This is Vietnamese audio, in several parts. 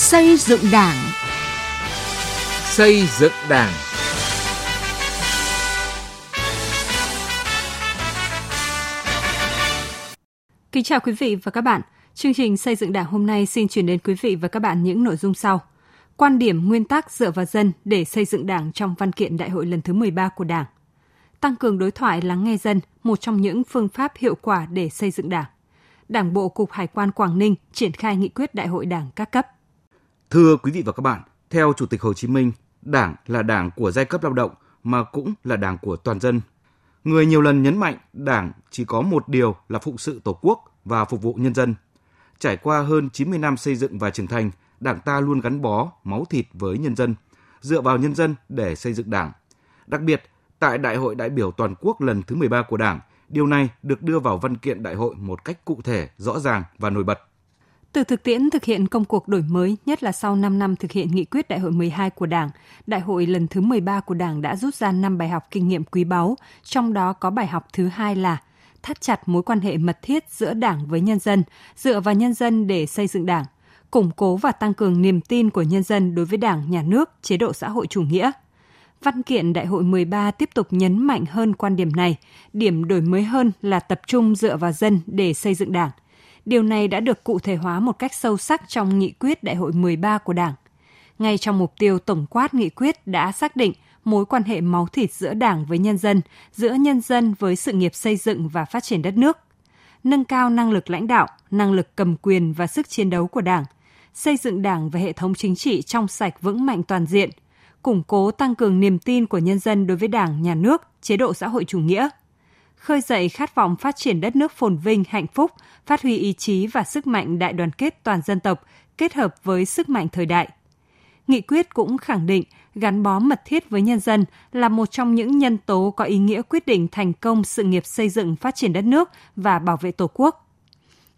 Xây dựng Đảng. Xây dựng Đảng. Kính chào quý vị và các bạn. Chương trình Xây dựng Đảng hôm nay xin chuyển đến quý vị và các bạn những nội dung sau. Quan điểm nguyên tắc dựa vào dân để xây dựng Đảng trong văn kiện đại hội lần thứ 13 của Đảng. Tăng cường đối thoại lắng nghe dân, một trong những phương pháp hiệu quả để xây dựng Đảng. Đảng bộ Cục Hải quan Quảng Ninh triển khai nghị quyết đại hội Đảng các cấp. Thưa quý vị và các bạn, theo Chủ tịch Hồ Chí Minh, Đảng là đảng của giai cấp lao động mà cũng là đảng của toàn dân. Người nhiều lần nhấn mạnh Đảng chỉ có một điều là phụng sự Tổ quốc và phục vụ nhân dân. Trải qua hơn 90 năm xây dựng và trưởng thành, Đảng ta luôn gắn bó máu thịt với nhân dân, dựa vào nhân dân để xây dựng Đảng. Đặc biệt, tại Đại hội đại biểu toàn quốc lần thứ 13 của Đảng, điều này được đưa vào văn kiện đại hội một cách cụ thể, rõ ràng và nổi bật. Từ thực tiễn thực hiện công cuộc đổi mới, nhất là sau 5 năm thực hiện nghị quyết đại hội 12 của Đảng, đại hội lần thứ 13 của Đảng đã rút ra 5 bài học kinh nghiệm quý báu, trong đó có bài học thứ hai là thắt chặt mối quan hệ mật thiết giữa Đảng với nhân dân, dựa vào nhân dân để xây dựng Đảng, củng cố và tăng cường niềm tin của nhân dân đối với Đảng, Nhà nước, chế độ xã hội chủ nghĩa. Văn kiện Đại hội 13 tiếp tục nhấn mạnh hơn quan điểm này, điểm đổi mới hơn là tập trung dựa vào dân để xây dựng Đảng. Điều này đã được cụ thể hóa một cách sâu sắc trong nghị quyết Đại hội 13 của Đảng. Ngay trong mục tiêu tổng quát nghị quyết đã xác định mối quan hệ máu thịt giữa Đảng với nhân dân, giữa nhân dân với sự nghiệp xây dựng và phát triển đất nước, nâng cao năng lực lãnh đạo, năng lực cầm quyền và sức chiến đấu của Đảng, xây dựng Đảng và hệ thống chính trị trong sạch vững mạnh toàn diện, củng cố tăng cường niềm tin của nhân dân đối với Đảng, Nhà nước, chế độ xã hội chủ nghĩa, khơi dậy khát vọng phát triển đất nước phồn vinh, hạnh phúc, phát huy ý chí và sức mạnh đại đoàn kết toàn dân tộc kết hợp với sức mạnh thời đại. Nghị quyết cũng khẳng định gắn bó mật thiết với nhân dân là một trong những nhân tố có ý nghĩa quyết định thành công sự nghiệp xây dựng phát triển đất nước và bảo vệ Tổ quốc.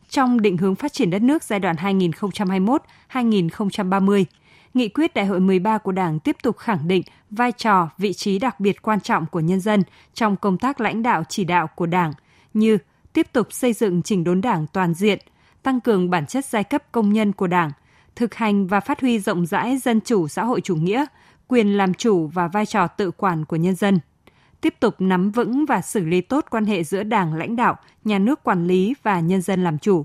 Trong định hướng phát triển đất nước giai đoạn 2021-2030, Nghị quyết Đại hội 13 của Đảng tiếp tục khẳng định vai trò, vị trí đặc biệt quan trọng của nhân dân trong công tác lãnh đạo chỉ đạo của Đảng như tiếp tục xây dựng chỉnh đốn Đảng toàn diện, tăng cường bản chất giai cấp công nhân của Đảng, thực hành và phát huy rộng rãi dân chủ xã hội chủ nghĩa, quyền làm chủ và vai trò tự quản của nhân dân. Tiếp tục nắm vững và xử lý tốt quan hệ giữa Đảng lãnh đạo, nhà nước quản lý và nhân dân làm chủ.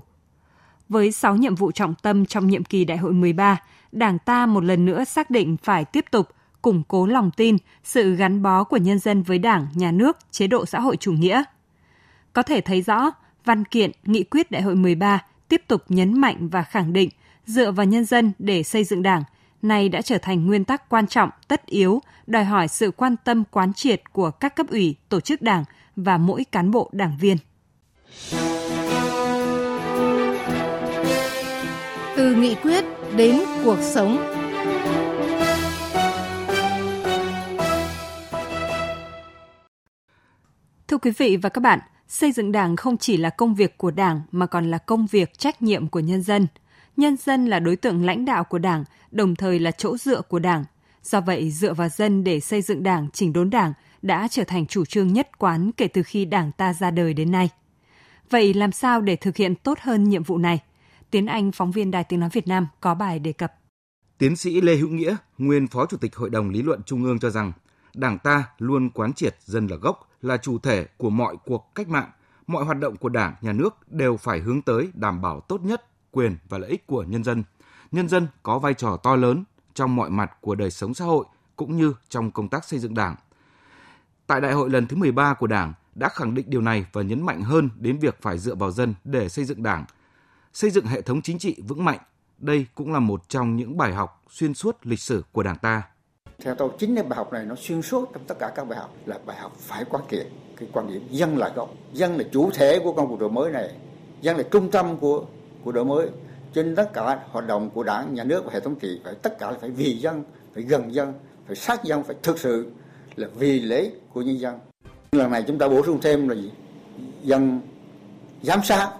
Với 6 nhiệm vụ trọng tâm trong nhiệm kỳ Đại hội 13, Đảng ta một lần nữa xác định phải tiếp tục củng cố lòng tin, sự gắn bó của nhân dân với Đảng, Nhà nước, chế độ xã hội chủ nghĩa. Có thể thấy rõ, văn kiện, nghị quyết Đại hội 13 tiếp tục nhấn mạnh và khẳng định dựa vào nhân dân để xây dựng Đảng, này đã trở thành nguyên tắc quan trọng, tất yếu, đòi hỏi sự quan tâm quán triệt của các cấp ủy, tổ chức Đảng và mỗi cán bộ đảng viên. Từ nghị quyết đến cuộc sống. Thưa quý vị và các bạn, xây dựng Đảng không chỉ là công việc của Đảng mà còn là công việc trách nhiệm của nhân dân. Nhân dân là đối tượng lãnh đạo của Đảng, đồng thời là chỗ dựa của Đảng. Do vậy, dựa vào dân để xây dựng Đảng, chỉnh đốn Đảng đã trở thành chủ trương nhất quán kể từ khi Đảng ta ra đời đến nay. Vậy làm sao để thực hiện tốt hơn nhiệm vụ này? Tiến Anh, phóng viên Đài Tiếng Nói Việt Nam có bài đề cập. Tiến sĩ Lê Hữu Nghĩa, nguyên Phó Chủ tịch Hội đồng Lý luận Trung ương cho rằng, Đảng ta luôn quán triệt dân là gốc, là chủ thể của mọi cuộc cách mạng, mọi hoạt động của Đảng, Nhà nước đều phải hướng tới đảm bảo tốt nhất quyền và lợi ích của nhân dân. Nhân dân có vai trò to lớn trong mọi mặt của đời sống xã hội cũng như trong công tác xây dựng Đảng. Tại đại hội lần thứ 13 của Đảng đã khẳng định điều này và nhấn mạnh hơn đến việc phải dựa vào dân để xây dựng Đảng, xây dựng hệ thống chính trị vững mạnh. Đây cũng là một trong những bài học xuyên suốt lịch sử của Đảng ta. Theo tôi chính cái bài học này nó xuyên suốt trong tất cả các bài học là bài học phải quán triệt cái quan điểm dân là gốc, dân là chủ thể của công cuộc đổi mới này, dân là trung tâm của của đổi mới. Trên tất cả hoạt động của đảng, nhà nước và hệ thống trị phải tất cả là phải vì dân, phải gần dân, phải sát dân, phải thực sự là vì lợi của nhân dân. Lần này chúng ta bổ sung thêm là gì? Dân giám sát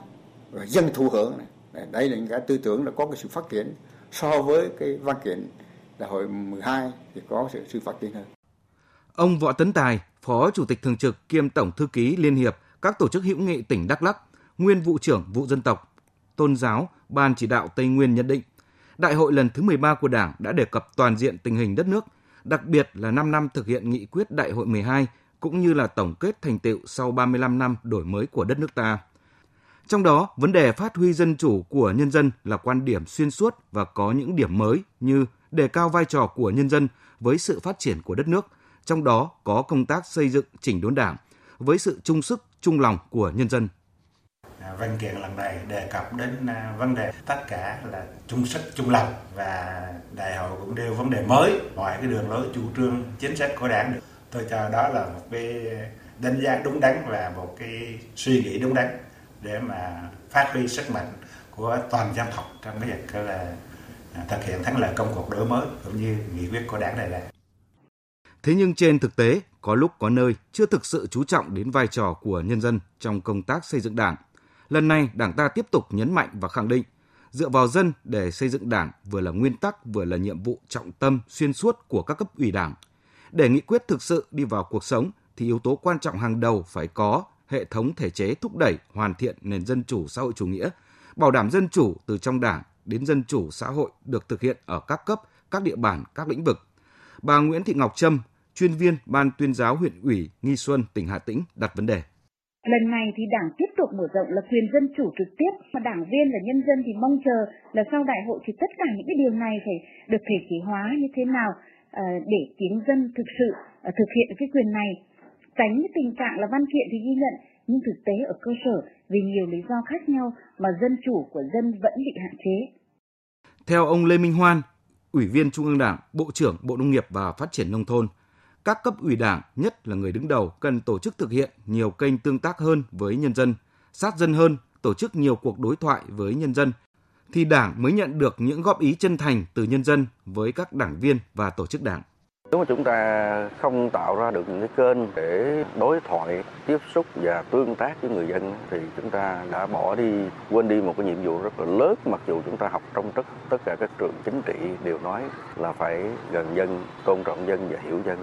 và dân thụ hưởng này. Đây là những cái tư tưởng là có cái sự phát triển so với cái văn kiện đại hội 12 thì có sự, sự phát triển hơn. Ông Võ Tấn Tài, Phó Chủ tịch Thường trực kiêm Tổng Thư ký Liên hiệp các tổ chức hữu nghị tỉnh Đắk Lắk, nguyên vụ trưởng vụ dân tộc, tôn giáo, Ban chỉ đạo Tây Nguyên nhận định, Đại hội lần thứ 13 của Đảng đã đề cập toàn diện tình hình đất nước, đặc biệt là 5 năm thực hiện nghị quyết Đại hội 12 cũng như là tổng kết thành tựu sau 35 năm đổi mới của đất nước ta. Trong đó, vấn đề phát huy dân chủ của nhân dân là quan điểm xuyên suốt và có những điểm mới như đề cao vai trò của nhân dân với sự phát triển của đất nước, trong đó có công tác xây dựng chỉnh đốn đảng với sự chung sức, chung lòng của nhân dân. À, văn kiện lần này đề cập đến à, vấn đề tất cả là chung sức chung lòng và đại hội cũng đều vấn đề mới mọi cái đường lối chủ trương chính sách của đảng được tôi cho đó là một cái đánh giá đúng đắn và một cái suy nghĩ đúng đắn để mà phát huy sức mạnh của toàn dân tộc trong cái việc là à, thực hiện thắng lợi công cuộc đổi mới cũng như nghị quyết của đảng này là Thế nhưng trên thực tế, có lúc có nơi chưa thực sự chú trọng đến vai trò của nhân dân trong công tác xây dựng đảng. Lần này, Đảng ta tiếp tục nhấn mạnh và khẳng định dựa vào dân để xây dựng đảng vừa là nguyên tắc vừa là nhiệm vụ trọng tâm xuyên suốt của các cấp ủy đảng. Để nghị quyết thực sự đi vào cuộc sống thì yếu tố quan trọng hàng đầu phải có hệ thống thể chế thúc đẩy hoàn thiện nền dân chủ xã hội chủ nghĩa, bảo đảm dân chủ từ trong đảng đến dân chủ xã hội được thực hiện ở các cấp, các địa bàn, các lĩnh vực. Bà Nguyễn Thị Ngọc Trâm, chuyên viên Ban tuyên giáo huyện ủy Nghi Xuân, tỉnh Hà Tĩnh đặt vấn đề. Lần này thì Đảng tiếp tục mở rộng là quyền dân chủ trực tiếp, mà đảng viên và nhân dân thì mong chờ là sau đại hội thì tất cả những cái điều này phải được thể chế hóa như thế nào ờ, để tiếng dân thực sự ờ, thực hiện cái quyền này. Tránh cái tình trạng là văn kiện thì ghi nhận nhưng thực tế ở cơ sở vì nhiều lý do khác nhau mà dân chủ của dân vẫn bị hạn chế. Theo ông Lê Minh Hoan, Ủy viên Trung ương Đảng, Bộ trưởng Bộ Nông nghiệp và Phát triển Nông thôn, các cấp ủy đảng, nhất là người đứng đầu, cần tổ chức thực hiện nhiều kênh tương tác hơn với nhân dân, sát dân hơn, tổ chức nhiều cuộc đối thoại với nhân dân, thì đảng mới nhận được những góp ý chân thành từ nhân dân với các đảng viên và tổ chức đảng. Nếu mà chúng ta không tạo ra được những cái kênh để đối thoại, tiếp xúc và tương tác với người dân thì chúng ta đã bỏ đi, quên đi một cái nhiệm vụ rất là lớn mặc dù chúng ta học trong tất tất cả các trường chính trị đều nói là phải gần dân, tôn trọng dân và hiểu dân.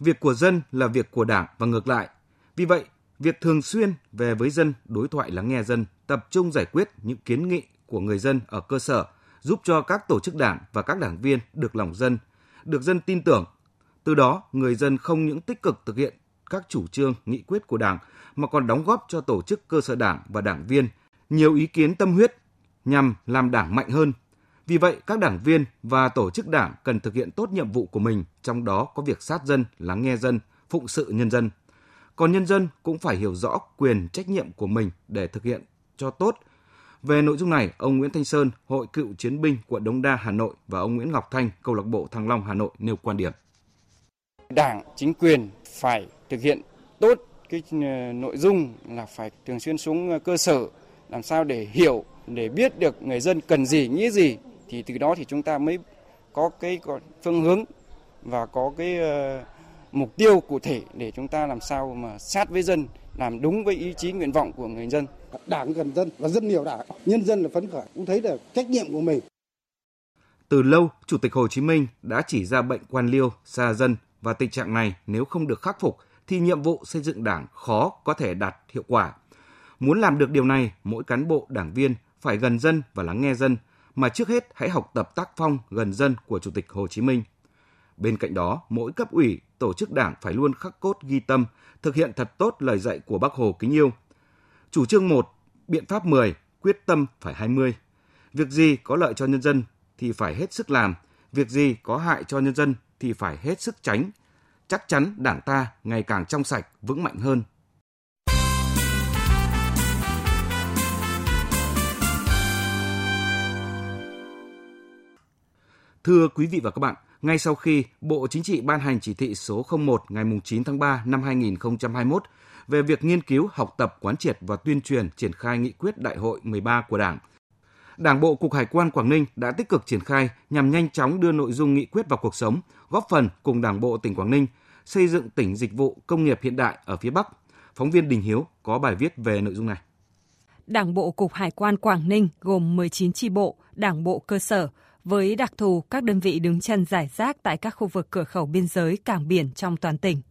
Việc của dân là việc của Đảng và ngược lại. Vì vậy, việc thường xuyên về với dân, đối thoại lắng nghe dân, tập trung giải quyết những kiến nghị của người dân ở cơ sở giúp cho các tổ chức đảng và các đảng viên được lòng dân, được dân tin tưởng. Từ đó, người dân không những tích cực thực hiện các chủ trương, nghị quyết của Đảng mà còn đóng góp cho tổ chức cơ sở Đảng và đảng viên nhiều ý kiến tâm huyết nhằm làm Đảng mạnh hơn, vì vậy, các đảng viên và tổ chức đảng cần thực hiện tốt nhiệm vụ của mình, trong đó có việc sát dân, lắng nghe dân, phụng sự nhân dân. Còn nhân dân cũng phải hiểu rõ quyền trách nhiệm của mình để thực hiện cho tốt. Về nội dung này, ông Nguyễn Thanh Sơn, Hội Cựu Chiến binh quận Đống Đa, Hà Nội và ông Nguyễn Ngọc Thanh, Câu lạc bộ Thăng Long, Hà Nội nêu quan điểm. Đảng, chính quyền phải thực hiện tốt cái ờ, nội dung là phải thường xuyên xuống ờ, cơ sở làm sao để hiểu để biết được người dân cần gì nghĩ gì thì từ đó thì chúng ta mới có cái phương hướng và có cái ờ, mục tiêu cụ thể để chúng ta làm sao mà sát với dân làm đúng với ý chí nguyện vọng của người dân đảng gần dân và dân nhiều đảng nhân dân là phấn khởi cũng thấy được trách nhiệm của mình từ lâu chủ tịch hồ chí minh đã chỉ ra bệnh quan liêu xa dân và tình trạng này nếu không được khắc phục thì nhiệm vụ xây dựng đảng khó có thể đạt hiệu quả muốn làm được điều này mỗi cán bộ đảng viên phải gần dân và lắng nghe dân mà trước hết hãy học tập tác phong gần dân của Chủ tịch Hồ Chí Minh. Bên cạnh đó, mỗi cấp ủy, tổ chức đảng phải luôn khắc cốt ghi tâm, thực hiện thật tốt lời dạy của Bác Hồ kính yêu. Chủ trương 1, biện pháp 10, quyết tâm phải 20. Việc gì có lợi cho nhân dân thì phải hết sức làm, việc gì có hại cho nhân dân thì phải hết sức tránh. Chắc chắn đảng ta ngày càng trong sạch, vững mạnh hơn, Thưa quý vị và các bạn, ngay sau khi Bộ Chính trị ban hành chỉ thị số 01 ngày 9 tháng 3 năm 2021 về việc nghiên cứu, học tập, quán triệt và tuyên truyền triển khai nghị quyết đại hội 13 của Đảng, Đảng bộ Cục Hải quan Quảng Ninh đã tích cực triển khai nhằm nhanh chóng đưa nội dung nghị quyết vào cuộc sống, góp phần cùng Đảng bộ tỉnh Quảng Ninh xây dựng tỉnh dịch vụ công nghiệp hiện đại ở phía Bắc. Phóng viên Đình Hiếu có bài viết về nội dung này. Đảng bộ Cục Hải quan Quảng Ninh gồm 19 chi bộ, đảng bộ cơ sở, với đặc thù các đơn vị đứng chân giải rác tại các khu vực cửa khẩu biên giới, cảng biển trong toàn tỉnh.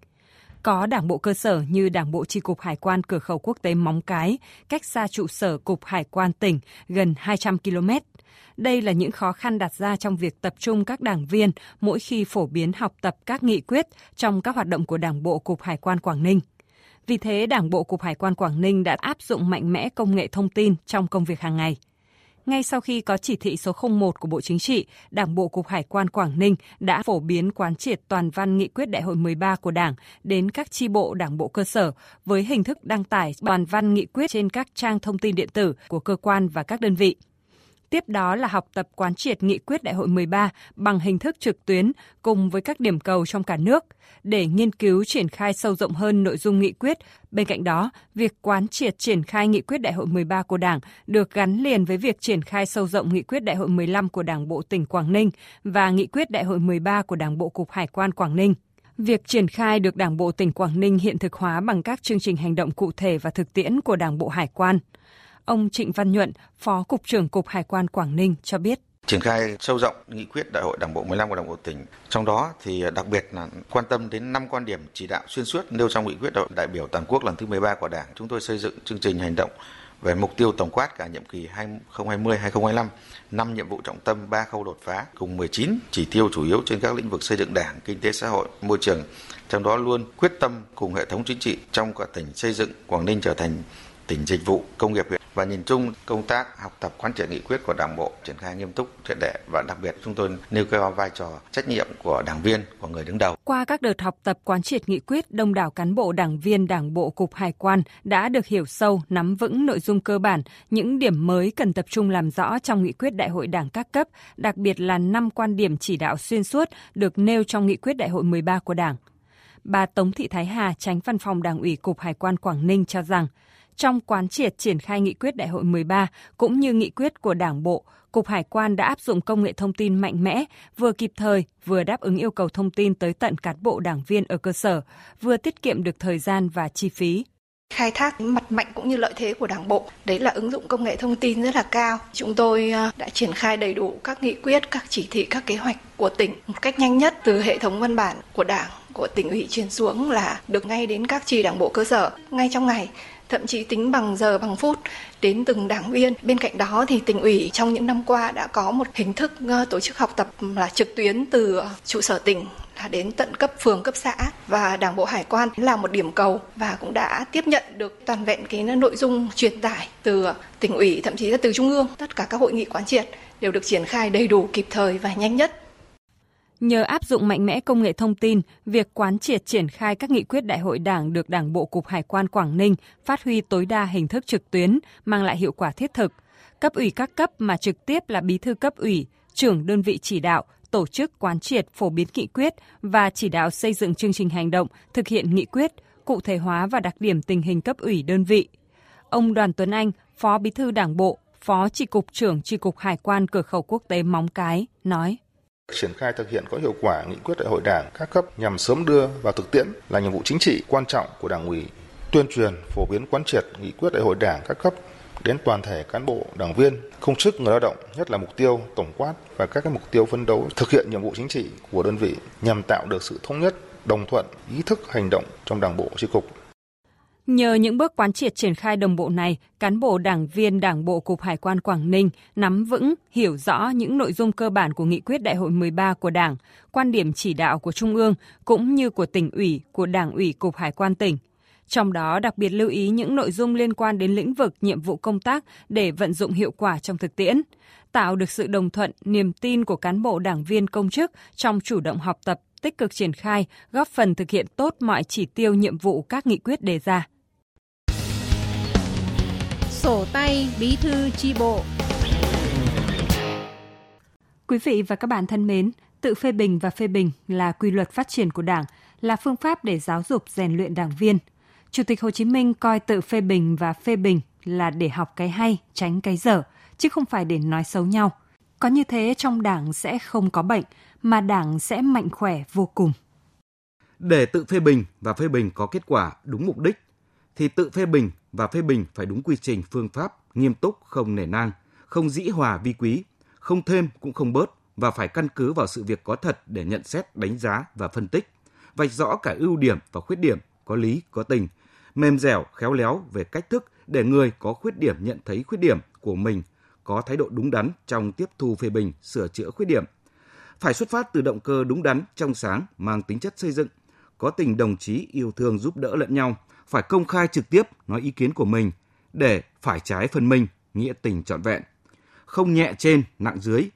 Có đảng bộ cơ sở như Đảng bộ Tri cục Hải quan cửa khẩu quốc tế Móng Cái, cách xa trụ sở Cục Hải quan tỉnh gần 200 km. Đây là những khó khăn đặt ra trong việc tập trung các đảng viên mỗi khi phổ biến học tập các nghị quyết trong các hoạt động của Đảng bộ Cục Hải quan Quảng Ninh. Vì thế, Đảng bộ Cục Hải quan Quảng Ninh đã áp dụng mạnh mẽ công nghệ thông tin trong công việc hàng ngày. Ngay sau khi có chỉ thị số 01 của Bộ Chính trị, Đảng bộ Cục Hải quan Quảng Ninh đã phổ biến quán triệt toàn văn nghị quyết đại hội 13 của Đảng đến các chi bộ Đảng bộ cơ sở với hình thức đăng tải toàn văn nghị quyết trên các trang thông tin điện tử của cơ quan và các đơn vị. Tiếp đó là học tập quán triệt nghị quyết đại hội 13 bằng hình thức trực tuyến cùng với các điểm cầu trong cả nước để nghiên cứu triển khai sâu rộng hơn nội dung nghị quyết. Bên cạnh đó, việc quán triệt triển khai nghị quyết đại hội 13 của Đảng được gắn liền với việc triển khai sâu rộng nghị quyết đại hội 15 của Đảng bộ tỉnh Quảng Ninh và nghị quyết đại hội 13 của Đảng bộ Cục Hải quan Quảng Ninh. Việc triển khai được Đảng bộ tỉnh Quảng Ninh hiện thực hóa bằng các chương trình hành động cụ thể và thực tiễn của Đảng bộ Hải quan. Ông Trịnh Văn Nhuận, Phó Cục trưởng Cục Hải quan Quảng Ninh cho biết triển khai sâu rộng nghị quyết đại hội đảng bộ 15 của đảng bộ tỉnh. Trong đó thì đặc biệt là quan tâm đến năm quan điểm chỉ đạo xuyên suốt nêu trong nghị quyết đại đại biểu toàn quốc lần thứ 13 của Đảng. Chúng tôi xây dựng chương trình hành động về mục tiêu tổng quát cả nhiệm kỳ 2020-2025, năm nhiệm vụ trọng tâm, ba khâu đột phá cùng 19 chỉ tiêu chủ yếu trên các lĩnh vực xây dựng Đảng, kinh tế xã hội, môi trường. Trong đó luôn quyết tâm cùng hệ thống chính trị trong cả tỉnh xây dựng Quảng Ninh trở thành tỉnh dịch vụ công nghiệp huyện và nhìn chung công tác học tập quán triệt nghị quyết của đảng bộ triển khai nghiêm túc triệt để và đặc biệt chúng tôi nêu cao vai trò trách nhiệm của đảng viên của người đứng đầu. Qua các đợt học tập quán triệt nghị quyết, đông đảo cán bộ đảng viên đảng bộ cục hải quan đã được hiểu sâu, nắm vững nội dung cơ bản, những điểm mới cần tập trung làm rõ trong nghị quyết đại hội đảng các cấp, đặc biệt là năm quan điểm chỉ đạo xuyên suốt được nêu trong nghị quyết đại hội 13 của Đảng. Bà Tống Thị Thái Hà, tránh văn phòng Đảng ủy Cục Hải quan Quảng Ninh cho rằng, trong quán triệt triển khai nghị quyết đại hội 13 cũng như nghị quyết của Đảng bộ, Cục Hải quan đã áp dụng công nghệ thông tin mạnh mẽ, vừa kịp thời, vừa đáp ứng yêu cầu thông tin tới tận cán bộ đảng viên ở cơ sở, vừa tiết kiệm được thời gian và chi phí. Khai thác mặt mạnh cũng như lợi thế của đảng bộ đấy là ứng dụng công nghệ thông tin rất là cao. Chúng tôi à, đã triển khai đầy đủ các nghị quyết các chỉ thị các kế hoạch của tỉnh một cách nhanh nhất từ hệ thống văn bản của đảng của tỉnh ủy truyền xuống là được ngay đến các tri đảng bộ cơ sở. Ngay trong ngày thậm chí tính bằng giờ, bằng phút đến từng đảng viên. Bên cạnh đó thì tỉnh ủy trong những năm qua đã có một hình thức ờ, tổ chức học tập là trực tuyến từ ờ, trụ sở tỉnh là đến tận cấp phường, cấp xã và đảng bộ hải quan là một điểm cầu và cũng đã tiếp nhận được toàn vẹn cái nội dung truyền tải từ ờ, tỉnh ủy, thậm chí là từ trung ương tất cả các hội nghị quán triệt đều được triển khai đầy đủ kịp thời và nhanh nhất Nhờ áp dụng mạnh mẽ công nghệ thông tin, việc quán triệt triển khai các nghị quyết đại hội đảng được Đảng bộ Cục Hải quan Quảng Ninh phát huy tối đa hình thức trực tuyến, mang lại hiệu quả thiết thực. Cấp ủy các cấp mà trực tiếp là bí thư cấp ủy, trưởng đơn vị chỉ đạo, tổ chức quán triệt phổ biến nghị quyết và chỉ đạo xây dựng chương trình hành động, thực hiện nghị quyết, cụ thể hóa và đặc điểm tình hình cấp ủy đơn vị. Ông Đoàn Tuấn Anh, Phó Bí thư Đảng bộ, Phó Chỉ cục trưởng Chỉ cục Hải quan cửa khẩu quốc tế Móng Cái nói: triển khai thực hiện có hiệu quả nghị quyết đại hội đảng các cấp nhằm sớm đưa vào thực tiễn là nhiệm vụ chính trị quan trọng của đảng ủy, tuyên truyền, phổ biến, quán triệt nghị quyết đại hội đảng các cấp đến toàn thể cán bộ, đảng viên, công chức, người lao động, nhất là mục tiêu, tổng quát và các cái mục tiêu phấn đấu thực hiện nhiệm vụ chính trị của đơn vị nhằm tạo được sự thống nhất, đồng thuận, ý thức, hành động trong đảng bộ chi cục. Nhờ những bước quán triệt triển khai đồng bộ này, cán bộ đảng viên Đảng bộ Cục Hải quan Quảng Ninh nắm vững, hiểu rõ những nội dung cơ bản của nghị quyết đại hội 13 của Đảng, quan điểm chỉ đạo của Trung ương cũng như của tỉnh ủy, của Đảng ủy Cục Hải quan tỉnh. Trong đó đặc biệt lưu ý những nội dung liên quan đến lĩnh vực nhiệm vụ công tác để vận dụng hiệu quả trong thực tiễn, tạo được sự đồng thuận, niềm tin của cán bộ đảng viên công chức trong chủ động học tập, tích cực triển khai, góp phần thực hiện tốt mọi chỉ tiêu nhiệm vụ các nghị quyết đề ra sổ tay bí thư chi bộ. Quý vị và các bạn thân mến, tự phê bình và phê bình là quy luật phát triển của Đảng, là phương pháp để giáo dục rèn luyện đảng viên. Chủ tịch Hồ Chí Minh coi tự phê bình và phê bình là để học cái hay, tránh cái dở, chứ không phải để nói xấu nhau. Có như thế trong Đảng sẽ không có bệnh, mà Đảng sẽ mạnh khỏe vô cùng. Để tự phê bình và phê bình có kết quả đúng mục đích, thì tự phê bình và phê bình phải đúng quy trình phương pháp, nghiêm túc, không nể nang, không dĩ hòa vi quý, không thêm cũng không bớt và phải căn cứ vào sự việc có thật để nhận xét, đánh giá và phân tích, vạch rõ cả ưu điểm và khuyết điểm, có lý, có tình, mềm dẻo, khéo léo về cách thức để người có khuyết điểm nhận thấy khuyết điểm của mình, có thái độ đúng đắn trong tiếp thu phê bình, sửa chữa khuyết điểm. Phải xuất phát từ động cơ đúng đắn, trong sáng, mang tính chất xây dựng, có tình đồng chí yêu thương giúp đỡ lẫn nhau, phải công khai trực tiếp nói ý kiến của mình để phải trái phân minh nghĩa tình trọn vẹn. Không nhẹ trên, nặng dưới,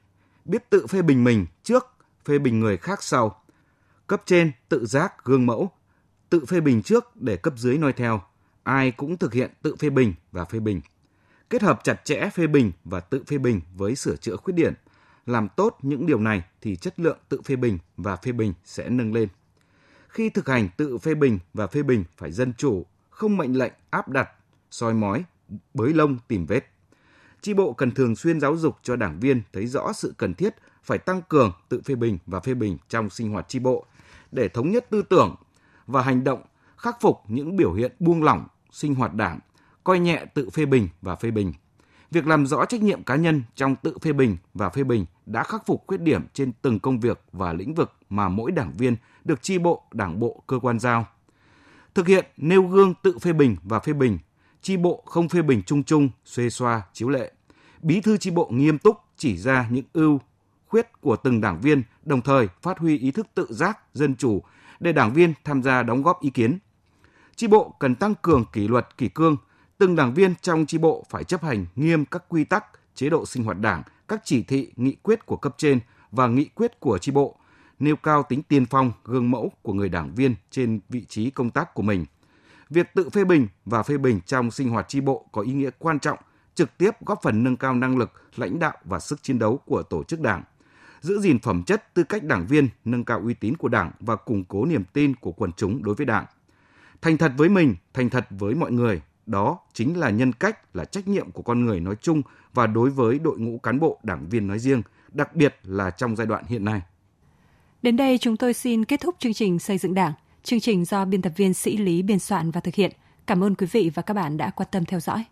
biết tự phê bình mình trước, phê bình người khác sau. Cấp trên tự giác gương mẫu, tự phê bình trước để cấp dưới noi theo. Ai cũng thực hiện tự phê bình và phê bình. Kết hợp chặt chẽ phê bình và tự phê bình với sửa chữa khuyết điểm. Làm tốt những điều này thì chất lượng tự phê bình và phê bình sẽ nâng lên. Khi thực hành tự phê bình và phê bình phải dân chủ, không mệnh lệnh áp đặt, soi mói, bới lông tìm vết. Chi bộ cần thường xuyên giáo dục cho đảng viên thấy rõ sự cần thiết phải tăng cường tự phê bình và phê bình trong sinh hoạt chi bộ để thống nhất tư tưởng và hành động khắc phục những biểu hiện buông lỏng sinh hoạt đảng, coi nhẹ tự phê bình và phê bình. Việc làm rõ trách nhiệm cá nhân trong tự phê bình và phê bình đã khắc phục khuyết điểm trên từng công việc và lĩnh vực mà mỗi đảng viên được chi bộ, đảng bộ, cơ quan giao. Thực hiện nêu gương tự phê bình và phê bình, chi bộ không phê bình chung chung, xuê xoa, chiếu lệ. Bí thư chi bộ nghiêm túc chỉ ra những ưu, khuyết của từng đảng viên, đồng thời phát huy ý thức tự giác, dân chủ để đảng viên tham gia đóng góp ý kiến. Chi bộ cần tăng cường kỷ luật kỷ cương, từng đảng viên trong chi bộ phải chấp hành nghiêm các quy tắc, chế độ sinh hoạt đảng, các chỉ thị, nghị quyết của cấp trên và nghị quyết của chi bộ, nêu cao tính tiên phong, gương mẫu của người đảng viên trên vị trí công tác của mình. Việc tự phê bình và phê bình trong sinh hoạt chi bộ có ý nghĩa quan trọng, trực tiếp góp phần nâng cao năng lực, lãnh đạo và sức chiến đấu của tổ chức đảng giữ gìn phẩm chất tư cách đảng viên, nâng cao uy tín của Đảng và củng cố niềm tin của quần chúng đối với Đảng. Thành thật với mình, thành thật với mọi người, đó chính là nhân cách, là trách nhiệm của con người nói chung và đối với đội ngũ cán bộ đảng viên nói riêng, đặc biệt là trong giai đoạn hiện nay. Đến đây chúng tôi xin kết thúc chương trình xây dựng Đảng. Chương trình do biên tập viên Sĩ Lý biên soạn và thực hiện. Cảm ơn quý vị và các bạn đã quan tâm theo dõi.